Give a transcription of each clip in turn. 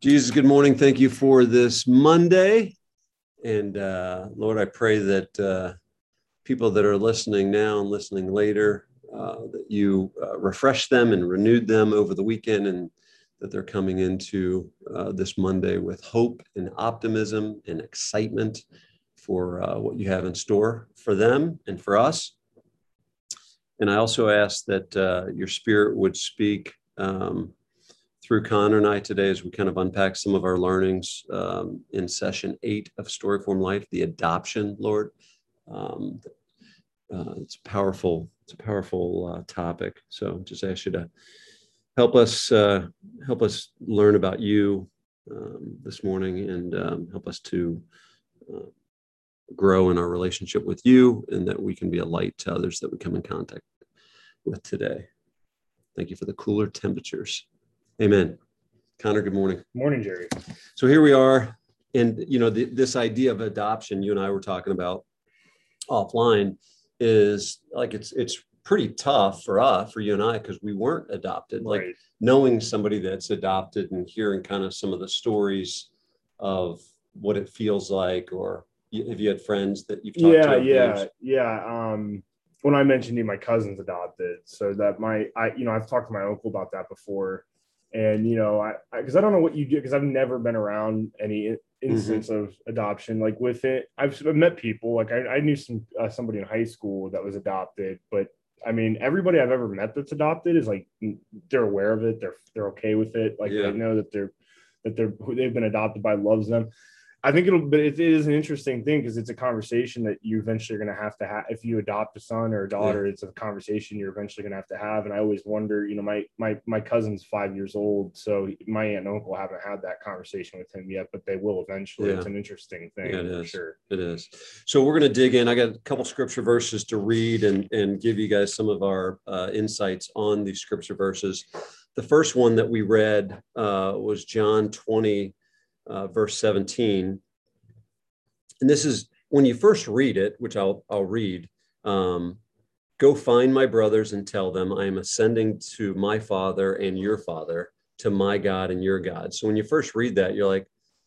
Jesus, good morning. Thank you for this Monday. And uh, Lord, I pray that uh, people that are listening now and listening later, uh, that you uh, refresh them and renewed them over the weekend, and that they're coming into uh, this Monday with hope and optimism and excitement for uh, what you have in store for them and for us. And I also ask that your spirit would speak. Um, through Connor and I today as we kind of unpack some of our learnings um, in session eight of Storyform Life, the adoption, Lord. Um, uh, it's powerful. It's a powerful uh, topic. So just ask you to help us uh, help us learn about you um, this morning and um, help us to uh, grow in our relationship with you, and that we can be a light to others that we come in contact with today. Thank you for the cooler temperatures. Amen. Connor, good morning. Morning, Jerry. So here we are. And, you know, the, this idea of adoption you and I were talking about offline is like it's it's pretty tough for us, for you and I, because we weren't adopted. Like knowing somebody that's adopted and hearing kind of some of the stories of what it feels like, or have you had friends that you've talked Yeah, to? the yeah, yeah. Um, when I mentioned to you, my cousin's adopted, so that my I you know I've talked to my uncle about that before, and you know I because I, don't know what you do because I've never been around any i- instance of adoption like with it. I've, I've met people like I, I knew some uh, somebody in high school that was adopted, but I mean everybody I've ever met that's adopted is like they're aware of it, they're they're okay with it, like Yeah. they know that they're that they're who they've been adopted by loves them. I think it'll, but it is an interesting thing because it's a conversation that you eventually are going to have to have. If you adopt a son or a daughter, it's a conversation you're eventually going to have to have. And I always wonder, you know, my my my cousin's five years old, so my aunt and uncle haven't had that conversation with him yet, but they will eventually. Yeah. It's an interesting thing Yeah, it is. sure. It is. So we're going to dig in. I got a couple scripture verses to read and, and give you guys some of our uh, insights on these scripture verses. The first one that we read uh, was John 20, uh, verse 17. And this is when you first read it, which I'll, I'll read. Um, Go find my brothers and tell them I am ascending to my Father and your Father, to my God and your God. So when you first read that, you're like,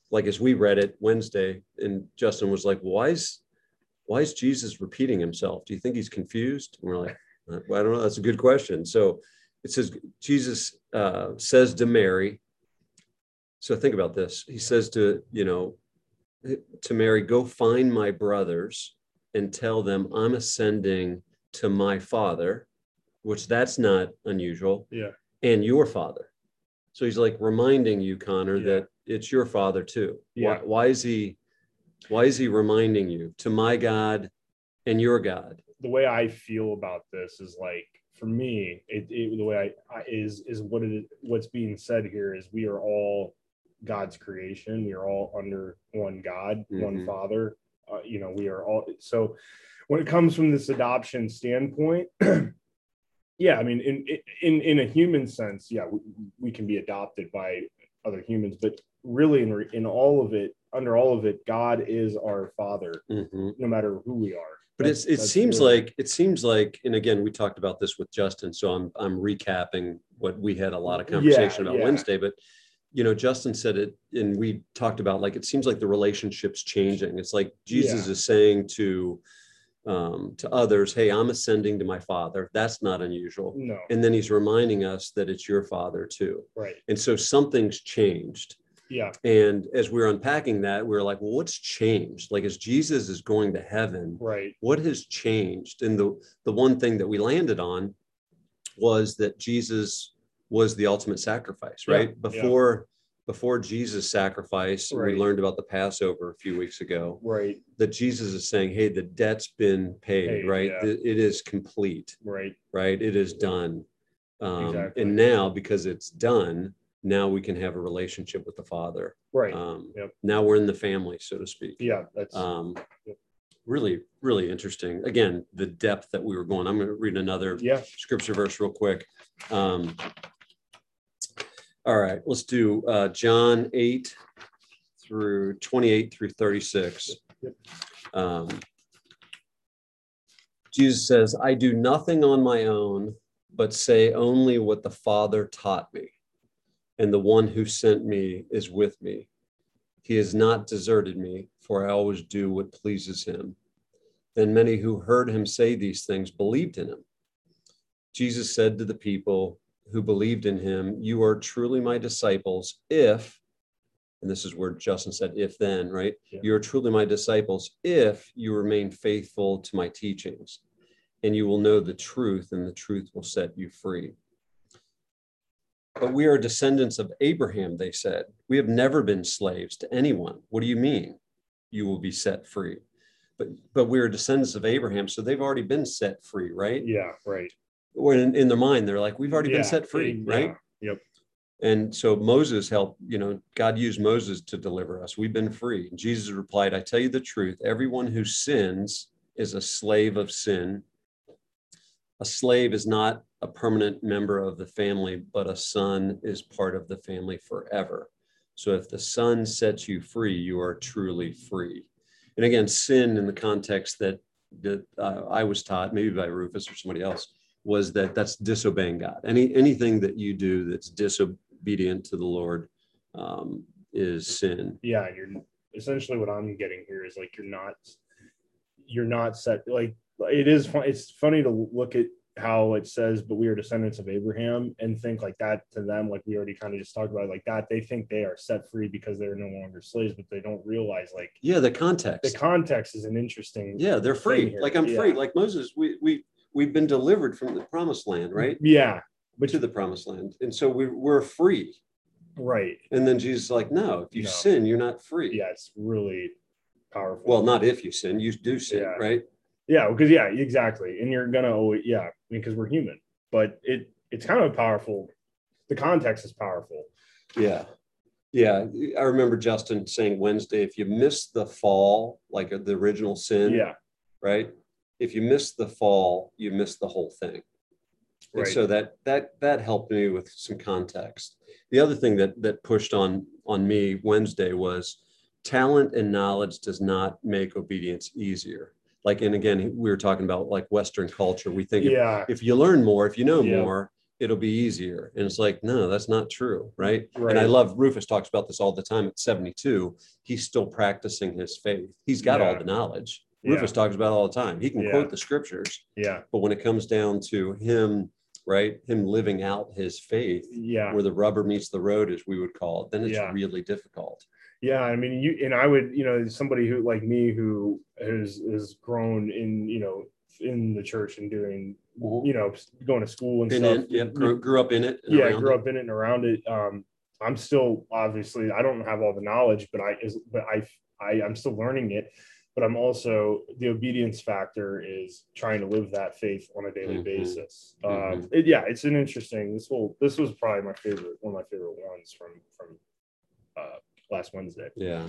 like as we read it Wednesday, and Justin was like, "Why is why is Jesus repeating himself? Do you think he's confused?" And we're like, "Uh, "Well, I don't know. That's a good question." So it says Jesus uh, says to Mary. So think about this. He says to you know to Mary, "Go find my brothers and tell them I'm ascending to my Father," which that's not unusual Yeah. and your father. So he's like reminding you, Connor, Yeah. that it's your father too. Yeah. Why, why is he why is he reminding you to my God and your God? the way I feel about this is like for me, it, it the way I, I is is what it what's being said here is we are all God's creation. We are all under one God, one Mhm. Father. Uh, you know, we are all so. When it comes from this adoption standpoint, yeah, I mean, in in in a human sense, yeah, we, we can be adopted by other humans, but really, in in all of it, under all of it, God is our Father, Mhm. no matter who we are. But it's, That's- it seems like it seems like, and again, we talked about this with Justin, so I'm I'm recapping what we had a lot of Yeah, conversation about yeah. Wednesday. But you know, Justin said it, and we talked about like it seems like the relationship's changing. It's like Jesus Yeah. is saying to um, to others, "Hey, I'm ascending to my Father." That's not unusual. no, And then he's reminding us that it's your Father too. right, And so something's changed. yeah, And as we we're unpacking that, we were like, well, what's changed? Like as Jesus is going to heaven, right, what has changed? And the the one thing that we landed on was that Jesus was the ultimate sacrifice, right? yeah. Before before Jesus' sacrifice, Right. we learned about the Passover a few weeks ago, right, that Jesus is saying, hey, the debt's been paid, Paid, right? yeah. It- it is complete, right, right? It is done. Um, Exactly. And now, because it's done, now we can have a relationship with the Father. right. Um, Yep. Now we're in the family, so to speak. yeah, that's Um, Yep. really, really interesting. Again, the depth that we were going. I'm going to read another yeah, scripture verse real quick. Um, all right, let's do uh, John 8 through 28 through 36. Um, Jesus says, I do nothing on my own, but say only what the Father taught me. and the one who sent me is with me. He has not deserted me, for I always do what pleases him. Then many who heard him say these things believed in him. Jesus said to the people who believed in him, You are truly my disciples if, and this is where Justin said, if then, right? Yeah. You are truly my disciples if you remain faithful to my teachings, and you will know the truth, and the truth will set you free. But we are descendants of Abraham, they said. We have never been slaves to anyone. What do you mean? You will be set free. But but we are descendants of Abraham, so they've already been set free, right? Yeah, right. Or in, in their mind, they're like, we've already Yeah, been set free, yeah, right? Yep. And so Moses helped, you know, God used Moses to deliver us. We've been free. And Jesus replied, I tell you the truth, everyone who sins is a slave of sin. A slave is not a permanent member of the family, but a son is part of the family forever. So if the son sets you free, you are truly free. And again, sin in the context that that uh, I was taught, maybe by Rufus or somebody else, was that that's disobeying God. Any anything that you do that's disobedient to the Lord um, is sin. Yeah, you're essentially what I'm getting here is like you're not you're not set like it is fun it's funny to look at how it says but we are descendants of Abraham and think like that to them like we already kind of just talked about like that they think they are set free because they're no longer slaves but they don't realize like Yeah, the context the context. context is an interesting Yeah, they're free. Like I'm free. Like Moses, we we we've been delivered from the promised land, right? yeah To the promised land, and so we we're free. right And then Jesus is like, no, if you No. sin, you're not free. yeah it's really powerful Well, not if you sin, you do sin, Yeah. right? Yeah, because yeah, exactly. And you're gonna always yeah, because we're human. But it it's kind of powerful. The context is powerful. Yeah. Yeah. I remember Justin saying Wednesday, if you miss the fall, like uh, the original sin, Yeah, right? If you miss the fall, you miss the whole thing. And right. so that that that helped me with some context. The other thing that that pushed on on me Wednesday was talent and knowledge does not make obedience easier. Like and again, we were talking about like Western culture. We think if, yeah, if you learn more, if you know Yeah. more, it'll be easier. And it's like, no, that's not true, right? Right. And I love Rufus talks about this all the time. At 72, he's still practicing his faith. He's got all the knowledge. Yeah. Rufus talks about all the time. He can Yeah. quote the scriptures, yeah, but when it comes down to him, right, him living out his faith, yeah. where the rubber meets the road, as we would call it, then it's Yeah. really difficult. Yeah, I mean, you and I would, you know, somebody who like me who has has grown in, you know, in the church and doing, you know, going to school and In stuff. it, yep, grew, grew up in it. yeah, grew up in it and around it. Um, I'm still obviously I don't have all the knowledge, but I is but I I I'm still learning it. But I'm also the obedience factor is trying to live that faith on a daily Mhm. basis. Mhm. Um, it, yeah, it's an interesting. This will this was probably my favorite one of my favorite ones from from uh, last Wednesday. Yeah.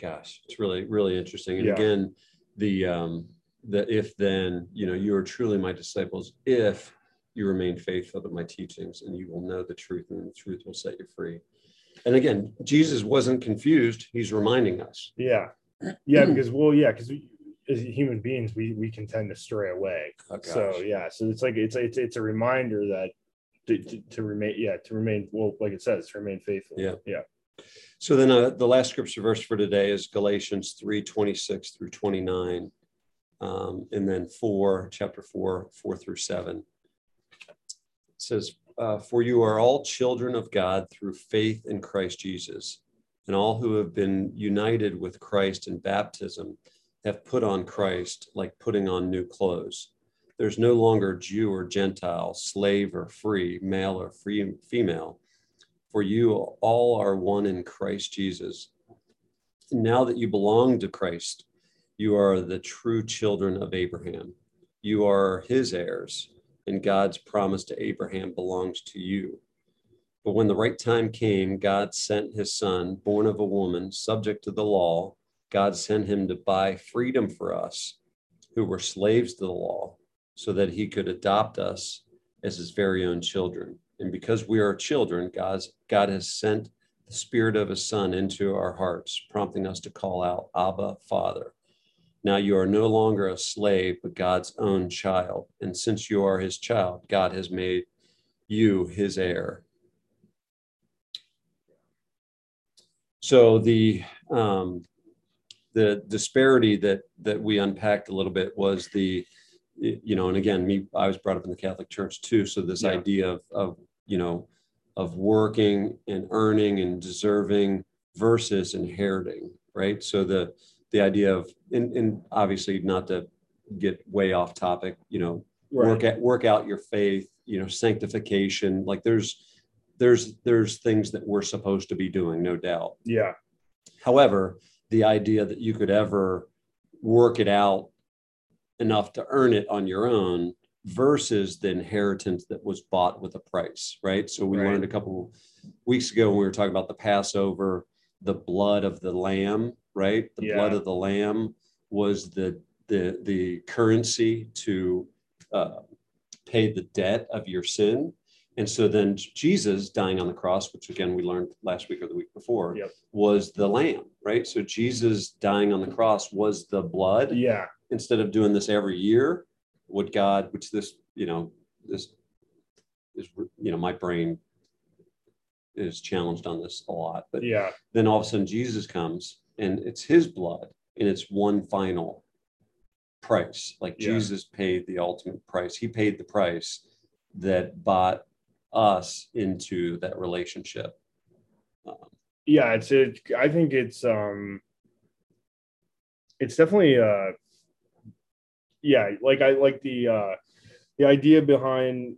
Gosh, it's really, really interesting. And Yeah. again, the um the if then, you know, you are truly my disciples if you remain faithful to my teachings and you will know the truth and the truth will set you free. And again, Jesus wasn't confused. He's reminding us. Yeah, yeah, because well, yeah, because as human beings, we we can tend to stray away. Oh, so yeah so it's like it's it's it's a reminder that to, to, to remain yeah to remain well like it says to remain faithful Yeah. yeah So then uh, the last scripture verse for today is Galatians 3 26 through 29. Um, and then 4, chapter 4, 4 through 7. It says, uh, For you are all children of God through faith in Christ Jesus. And all who have been united with Christ in baptism have put on Christ like putting on new clothes. There's no longer Jew or Gentile, slave or free, male or free, female for you all are one in Christ Jesus. Now that you belong to Christ, you are the true children of Abraham. You are his heirs, and God's promise to Abraham belongs to you. But when the right time came, God sent his son, born of a woman, subject to the law. God sent him to buy freedom for us who were slaves to the law, so that he could adopt us as his very own children. And because we are children, God's, God has sent the spirit of his son into our hearts, prompting us to call out, Abba, Father. Now you are no longer a slave, but God's own child. And since you are his child, God has made you his heir. So the um, the disparity that that we unpacked a little bit was the you know and again me i was brought up in the catholic church too. So this Yeah. idea of of you know of working and earning and deserving versus inheriting right? So the the idea of and, and obviously not to get way off topic you know work at work out your faith you know sanctification like there's there's there's things that we're supposed to be doing no doubt Yeah. However, the idea that you could ever work it out enough to earn it on your own versus the inheritance that was bought with a price, right? So we Right. learned a couple weeks ago when we were talking about the Passover, the blood of the lamb, right? The blood of the lamb was the the the currency to uh, pay the debt of your sin. And so then Jesus dying on the cross, which again we learned last week or the week before, Yep. was the lamb, right? So Jesus dying on the cross was the blood. Yeah. Instead of doing this every year, would God, which this, you know, this is, you know, my brain is challenged on this a lot. But Yeah. then all of a sudden Jesus comes and it's his blood and it's one final price. Like Yeah. Jesus paid the ultimate price. He paid the price that bought us into that relationship. Um, yeah it's it i think it's um it's definitely uh yeah like i like the uh the idea behind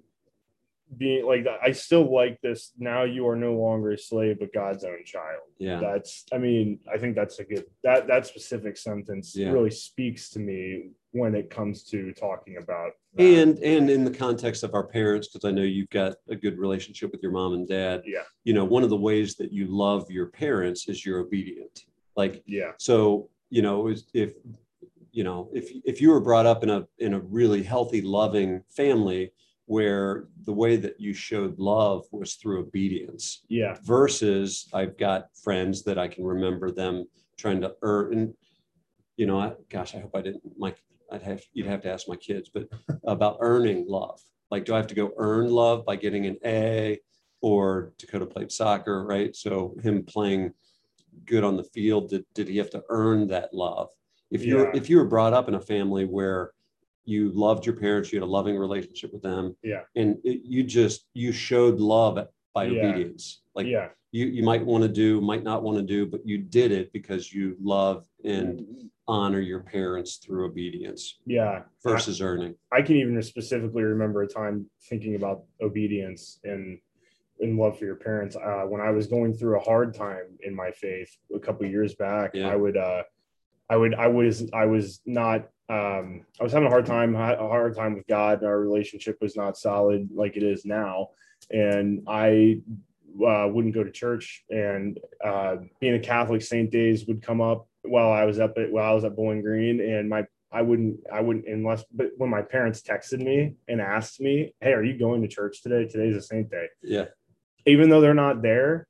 being like i still like this now you are no longer a slave but god's own child yeah. that's i mean i think that's a good that that specific sentence Yeah. really speaks to me when it comes to talking about that. and and in the context of our parents because i know you've got a good relationship with your mom and dad yeah you know one of the ways that you love your parents is you're obedient like yeah so you know if you know if if you were brought up in a in a really healthy loving family where the way that you showed love was through obedience yeah versus I've got friends that I can remember them trying to earn. And, you know, I, gosh, I hope I didn't. My, I'd have you'd have to ask my kids, but about earning love. Like, do I have to go earn love by getting an A, or Dakota played soccer, right? So him playing good on the field, did did he have to earn that love? If you're if you were brought up in a family where you loved your parents, you had a loving relationship with them, Yeah. and it, you just you showed love by Yeah. obedience. Like yeah you you might want to do, might not want to do, but you did it because you love and honor your parents through obedience yeah versus earning. I can even specifically remember a time thinking about obedience and and love for your parents. Uh, when I was going through a hard time in my faith a couple years back, Yeah. I would, uh, I would, I was, I was not, um, I was having a hard time, a hard time with God. Our relationship was not solid like it is now, and I uh, wouldn't go to church. And uh, being a Catholic, Saint days would come up while I was up at while I was at Bowling Green, and my I wouldn't, I wouldn't, unless, but when my parents texted me and asked me, Hey, are you going to church today? Today's a saint day. Yeah. Even though they're not there,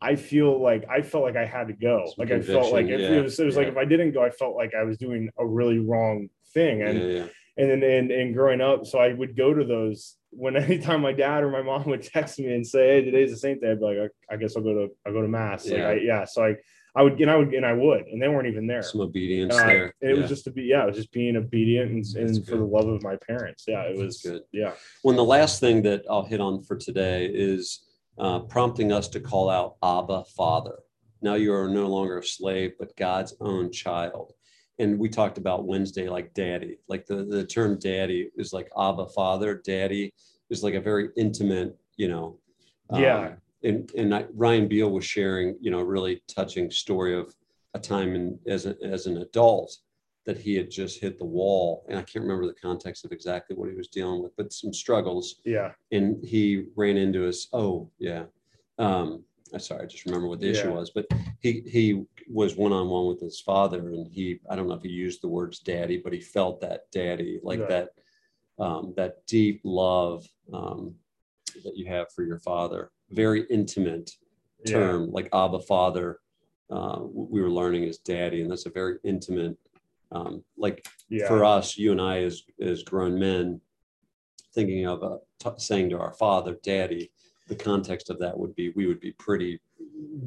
I feel like I felt like I had to go. Like I felt like if yeah, it was, it was like if I didn't go, I felt like I was doing a really wrong thing. And yeah, yeah. and then and, and growing up, so I would go to those when anytime my dad or my mom would text me and say, Hey, today's the saint day, I'd be like, I, I guess I'll go to I'll go to mass. Like Yeah. I yeah. So I I would and I would and I would, and they weren't even there. Some obedience Uh, there. and it was just to be, yeah, it was just being obedient and, and for the love of my parents. Yeah, it That's was good. Yeah, When the last thing that I'll hit on for today is uh, prompting us to call out Abba, Father. Now you are no longer a slave, but God's own child. And we talked about Wednesday, like daddy, like the, the term daddy is like Abba, Father. Daddy is like a very intimate, you know. um, Yeah. and and I, Ryan Beal was sharing, you know, a really touching story of a time in, as, a, as an adult that he had just hit the wall. And I can't remember the context of exactly what he was dealing with, but some struggles yeah, and he ran into us. Oh, yeah. Um, I'm sorry, I just remember what the issue was. But he he was one on one with his father, and he I don't know if he used the words daddy, but he felt that daddy, like Yeah. that um, that deep love um, that you have for your father. Very intimate yeah, term, like Abba Father. Uh, we were learning is daddy, and that's a very intimate. Um, like yeah, for us, you and I, as as grown men, thinking of uh, t- saying to our father, "Daddy," the context of that would be we would be pretty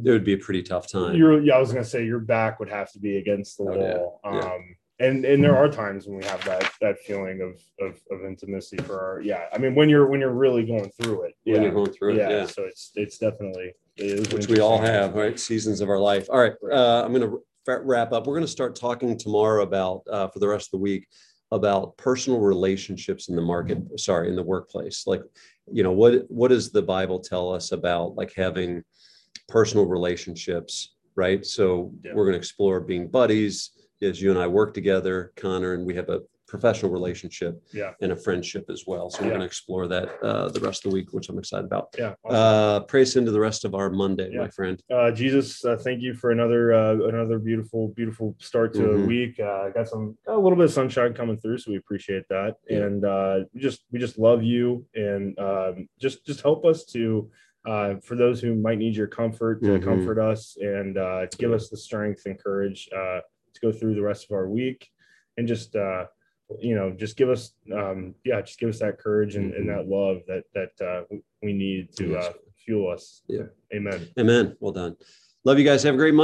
it would be a pretty tough time. You're, yeah, I was gonna say your back would have to be against the Oh, wall. Yeah. Um, and and there are times when we have that that feeling of of, of intimacy for our yeah. I mean, when you're when you're really going through it, when yeah, you're going through it. yeah, Yeah. So it's it's definitely it is Which we all have, right? Seasons of our life. All right. Uh, I'm going to wrap up. We're going to start talking tomorrow about, uh, for the rest of the week, about personal relationships in the market, sorry, in the workplace. Like, you know, what, what does the Bible tell us about like having personal relationships, right? So Yeah. we're going to explore being buddies as you and I work together, Connor, and we have a professional relationship Yeah. and a friendship as well. So we're Yeah. going to explore that uh, the rest of the week, which I'm excited about. Yeah. awesome. Uh, praise into the rest of our Monday, Yeah. my friend. uh, Jesus, uh, thank you for another uh, another beautiful beautiful start to a Mhm. week. Uh, got some got a little bit of sunshine coming through, so we appreciate that. And uh, we just we just love you, and um, just just help us to uh, for those who might need your comfort to Mhm. comfort us and uh, to give us the strength and courage uh, to go through the rest of our week, and just uh, you know just give us um, yeah just give us that courage and, and Mhm. that love that that uh, we need to uh, fuel us. Yeah. Amen. Amen. Well done. Love you guys. Have a great Monday.